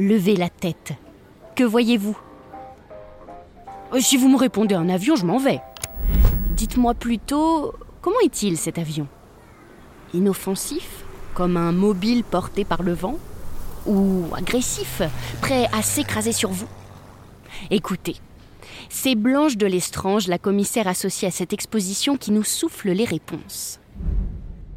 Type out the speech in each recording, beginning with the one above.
Levez la tête. Que voyez-vous? Euh, Si vous me répondez un avion, je m'en vais. Dites-moi plutôt, comment est-il cet avion? Inoffensif, comme un mobile porté par le vent? Ou agressif, prêt à s'écraser sur vous? Écoutez, c'est Blanche de Lestrange, la commissaire associée à cette exposition, qui nous souffle les réponses.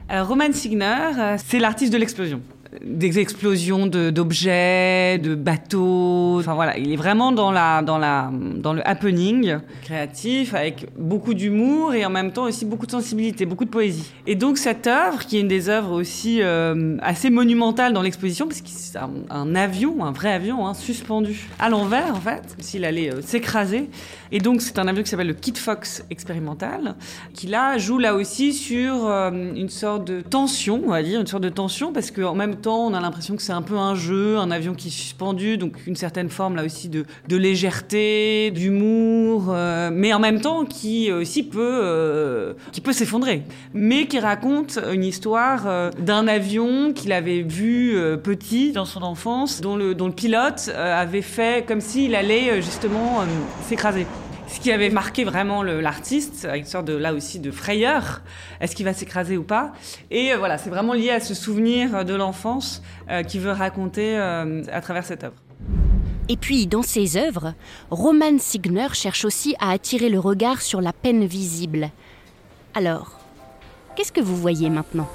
Alors, Roman Signer, euh, c'est l'artiste de l'explosion. Des explosions d'objets, de, bateaux. Enfin voilà, il est vraiment dans, la, dans, la, dans le happening créatif, avec beaucoup d'humour et en même temps aussi beaucoup de sensibilité, beaucoup de poésie. Et donc cette œuvre, qui est une des œuvres aussi euh, assez monumentales dans l'exposition, parce que c'est un, un avion, un vrai avion, hein, suspendu à l'envers en fait, s'il allait euh, s'écraser. Et donc c'est un avion qui s'appelle le Kit Fox expérimental, qui là joue là aussi sur euh, une sorte de tension, on va dire, une sorte de tension, parce qu'en même temps on a l'impression que c'est un peu un jeu, un avion qui est suspendu, donc une certaine forme là aussi de, légèreté, d'humour, euh, mais en même temps qui aussi peut, euh, peut s'effondrer, mais qui raconte une histoire euh, d'un avion qu'il avait vu euh, petit dans son enfance, dont le, dont le pilote euh, avait fait comme s'il allait euh, justement euh, s'écraser. Ce qui avait marqué vraiment l'artiste, avec une sorte de là aussi de frayeur, est-ce qu'il va s'écraser ou pas? Et euh, voilà, c'est vraiment lié à ce souvenir de l'enfance euh, qu'il veut raconter euh, à travers cette œuvre. Et puis, dans ses œuvres, Roman Signer cherche aussi à attirer le regard sur la peine visible. Alors, qu'est-ce que vous voyez maintenant?